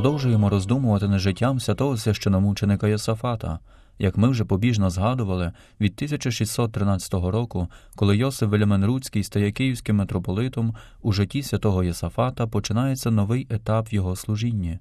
Продовжуємо роздумувати над життям святого священомученика Йосафата. Як ми вже побіжно згадували, від 1613 року, коли Йосиф Вельямин Рутський стає київським митрополитом, у житті святого Йосафата починається новий етап в його служінні.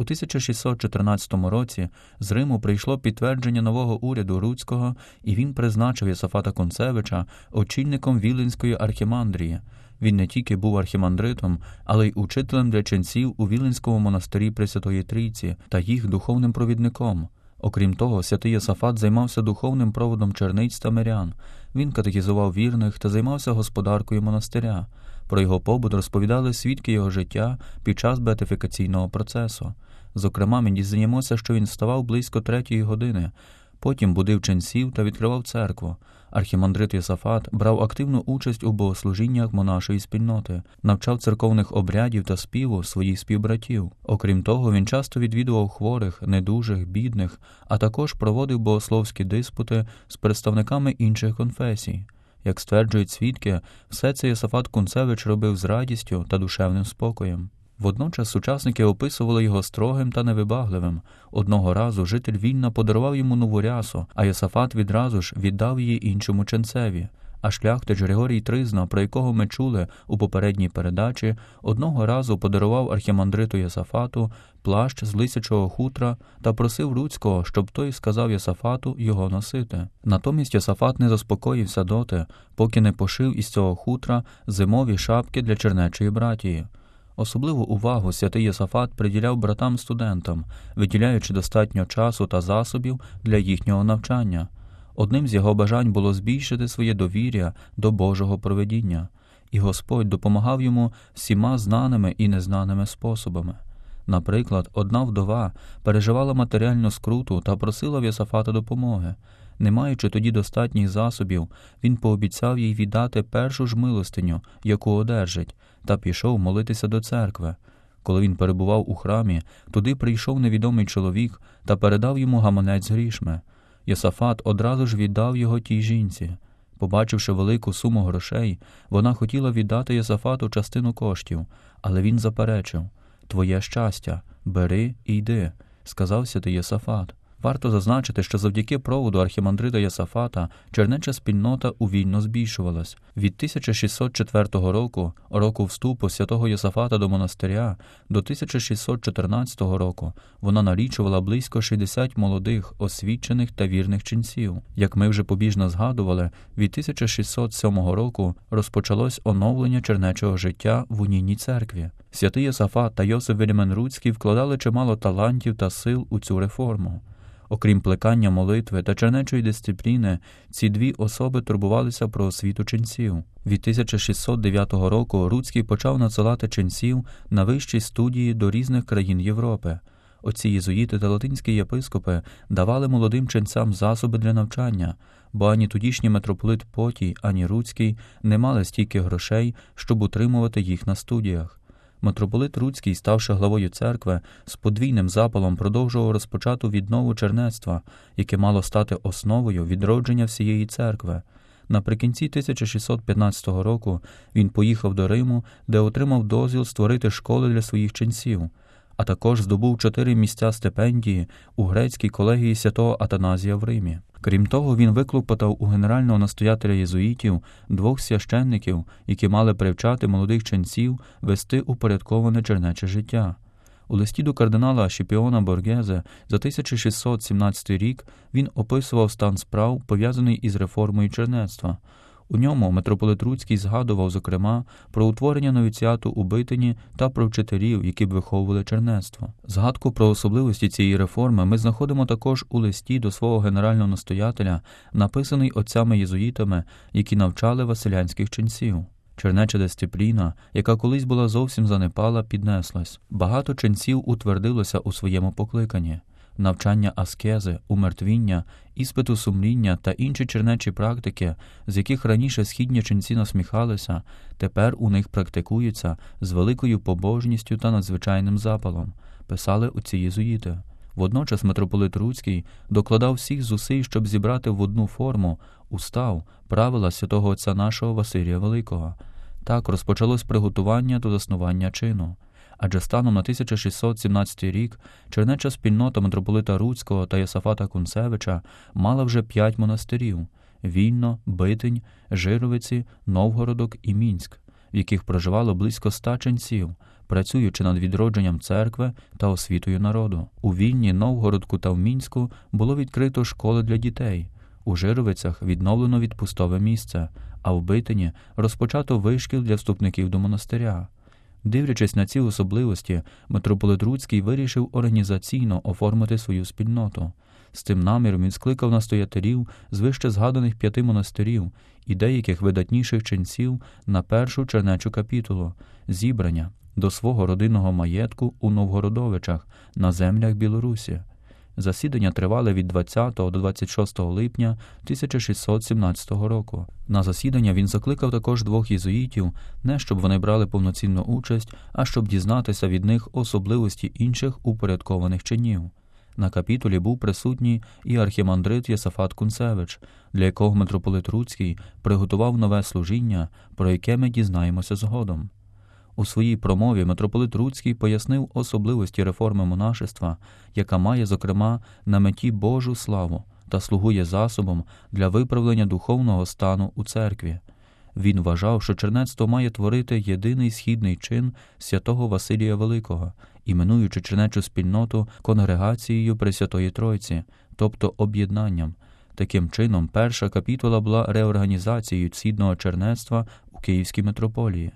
У 1614 році з Риму прийшло підтвердження нового уряду Рутського, і він призначив Йосафата Кунцевича очільником Віленської архімандрії. Він не тільки був архімандритом, але й учителем для ченців у Віленському монастирі Пресвятої Трійці та їх духовним провідником. Окрім того, святий Єсафат займався духовним проводом черниць та мирян. Він катехізував вірних та займався господаркою монастиря. Про його побут розповідали свідки його життя під час беатифікаційного процесу. Зокрема, ми дізнаємося, що він вставав близько третьої години, потім будив ченців та відкривав церкву. Архімандрит Йосафат брав активну участь у богослужіннях монашої спільноти, навчав церковних обрядів та співу своїх співбратів. Окрім того, він часто відвідував хворих, недужих, бідних, а також проводив богословські диспути з представниками інших конфесій. Як стверджують свідки, все це Йосафат Кунцевич робив з радістю та душевним спокоєм. Водночас сучасники описували його строгим та невибагливим. Одного разу житель вільна подарував йому нову рясу, а Йосафат відразу ж віддав її іншому ченцеві. А шляхтич Григорій Тризна, про якого ми чули у попередній передачі, одного разу подарував архімандриту Єсафату плащ з лисячого хутра та просив Руцького, щоб той сказав Єсафату його носити. Натомість Єсафат не заспокоївся доти, поки не пошив із цього хутра зимові шапки для чернечої братії. Особливу увагу святий Йосафат приділяв братам-студентам, виділяючи достатньо часу та засобів для їхнього навчання. Одним з його бажань було збільшити своє довір'я до Божого провидіння, і Господь допомагав йому всіма знаними і незнаними способами. Наприклад, одна вдова переживала матеріальну скруту та просила в Йосафата допомоги. Не маючи тоді достатніх засобів, він пообіцяв їй віддати першу ж милостиню, яку одержить, та пішов молитися до церкви. Коли він перебував у храмі, туди прийшов невідомий чоловік та передав йому гаманець з грішми. Йосафат одразу ж віддав його тій жінці. Побачивши велику суму грошей, вона хотіла віддати Йосафату частину коштів, але він заперечив Твоє щастя, бери і йди, сказав святий Йосафат. Варто зазначити, що завдяки проводу архімандрита Йосафата чернеча спільнота у Вільно збільшувалась. Від 1604 року, року вступу святого Йосафата до монастиря, до 1614 року вона налічувала близько 60 молодих, освічених та вірних ченців. Як ми вже побіжно згадували, від 1607 року розпочалось оновлення чернечого життя в унійній церкві. Святий Єсафат та Йосиф Вельменруцький вкладали чимало талантів та сил у цю реформу. Окрім плекання молитви та чернечої дисципліни, ці дві особи турбувалися про освіту ченців. Від 1609 року Руцький почав надсилати ченців на вищі студії до різних країн Європи. Оці єзуїти та латинські єпископи давали молодим ченцям засоби для навчання, бо ані тодішній митрополит Потій, ані Руцький не мали стільки грошей, щоб утримувати їх на студіях. Митрополит Руцький, ставши главою церкви, з подвійним запалом продовжував розпочату віднову чернецтва, яке мало стати основою відродження всієї церкви. Наприкінці 1615 року він поїхав до Риму, де отримав дозвіл створити школи для своїх ченців, а також здобув чотири місця стипендії у грецькій колегії святого Атаназія в Римі. Крім того, він виклопотав у генерального настоятеля єзуїтів двох священників, які мали привчати молодих ченців вести упорядковане чернече життя. У листі до кардинала Шіпіона Боргезе за 1617 рік він описував стан справ, пов'язаний із реформою чернецтва. У ньому митрополит Руцький згадував, зокрема, про утворення новіціату у Битині та про вчителів, які б виховували чернецтво. Згадку про особливості цієї реформи ми знаходимо також у листі до свого генерального настоятеля, написаний отцями єзуїтами, які навчали василянських ченців. Чернеча дисципліна, яка колись була зовсім занепала, піднеслась. Багато ченців утвердилося у своєму покликанні навчання аскези, умертвіння, іспиту сумління та інші чернечі практики, з яких раніше східні ченці насміхалися, тепер у них практикуються з великою побожністю та надзвичайним запалом, писали оці єзуїти. Водночас митрополит Руцький докладав всіх зусиль, щоб зібрати в одну форму устав правила святого отця нашого Василія Великого. Так розпочалось приготування до заснування чину адже станом на 1617 рік чернеча спільнота митрополита Руцького та Єсафата Кунцевича мала вже п'ять монастирів Вільно, Битень, Жировиці, Новгородок і Мінськ, в яких проживало близько ста ченців, працюючи над відродженням церкви та освітою народу. У Вільні, Новгородку та в Мінську було відкрито школи для дітей. У Жировицях відновлено відпустове місце, а в Битині розпочато вишкіл для вступників до монастиря. Дивлячись на ці особливості, митрополит Руцький вирішив організаційно оформити свою спільноту. З цим наміром він скликав настоятелів з вище згаданих п'яти монастирів і деяких видатніших ченців на першу чернечу капітулу зібрання до свого родинного маєтку у Новгородовичах на землях Білорусі. Засідання тривали від 20 до 26 липня 1617 року. На засідання він закликав також двох єзуїтів, не щоб вони брали повноцінну участь, а щоб дізнатися від них особливості інших упорядкованих чинів. На капітулі був присутній і архімандрит Єсафат Кунцевич, для якого митрополит Руцький приготував нове служіння, про яке ми дізнаємося згодом. У своїй промові митрополит Руцький пояснив особливості реформи монашества, яка має, зокрема, на меті Божу славу та слугує засобом для виправлення духовного стану у церкві. Він вважав, що чернецтво має творити єдиний східний чин святого Василія Великого, іменуючи чернечу спільноту конгрегацією Пресвятої Тройці, тобто об'єднанням. Таким чином, перша капітула була реорганізацією східного чернецтва у Київській митрополії.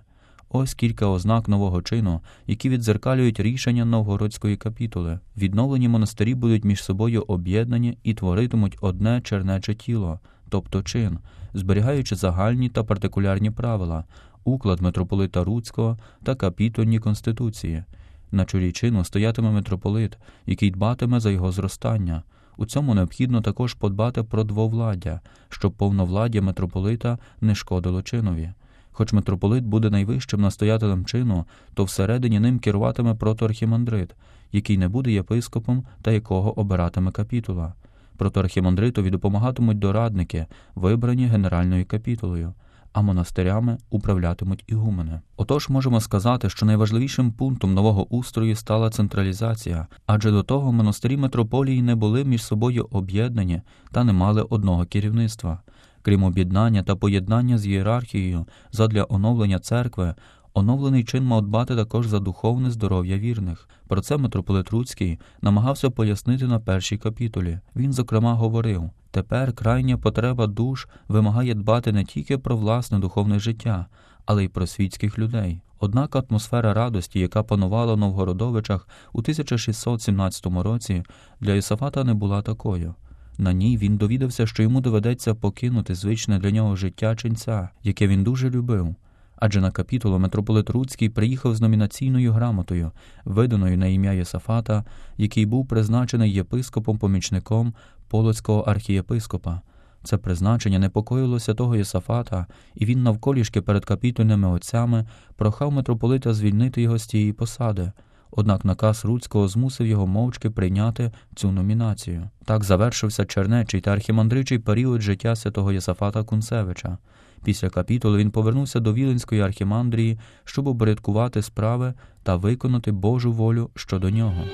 Ось кілька ознак нового чину, які відзеркалюють рішення новгородської капітули. Відновлені монастирі будуть між собою об'єднані і творитимуть одне чернече тіло, тобто чин, зберігаючи загальні та партикулярні правила, уклад митрополита Руцького та капітульні конституції. На чолі чину стоятиме митрополит, який дбатиме за його зростання. У цьому необхідно також подбати про двовладдя, щоб повновладдя митрополита не шкодило чинові. Хоч митрополит буде найвищим настоятелем чину, то всередині ним керуватиме протоархімандрит, який не буде єпископом та якого обиратиме капітула. Протоархімандритові допомагатимуть дорадники, вибрані генеральною капітулою, а монастирями управлятимуть ігумени. Отож можемо сказати, що найважливішим пунктом нового устрою стала централізація, адже до того монастирі митрополії не були між собою об'єднані та не мали одного керівництва. Крім об'єднання та поєднання з ієрархією задля оновлення церкви, оновлений чин мав дбати також за духовне здоров'я вірних. Про це митрополит Руцький намагався пояснити на першій капітулі. Він, зокрема, говорив: тепер крайня потреба душ вимагає дбати не тільки про власне духовне життя, але й про світських людей. Однак атмосфера радості, яка панувала в Новгородовичах у 1617 році, для Ісафата не була такою. На ній він довідався, що йому доведеться покинути звичне для нього життя ченця, яке він дуже любив. Адже на капітулу митрополит Руцький приїхав з номінаційною грамотою, виданою на ім'я Єсафата, який був призначений єпископом-помічником Полоцького архієпископа. Це призначення непокоїло святого Йосафата, і він навколішки перед капітульними отцями прохав митрополита звільнити його з цієї посади. Однак наказ Рутського змусив його мовчки прийняти цю номінацію. Так завершився чернечий та архімандричий період життя святого Йосафата Кунцевича. Після капітулу він повернувся до Віленської архімандрії, щоб обрядкувати справи та виконати Божу волю щодо нього.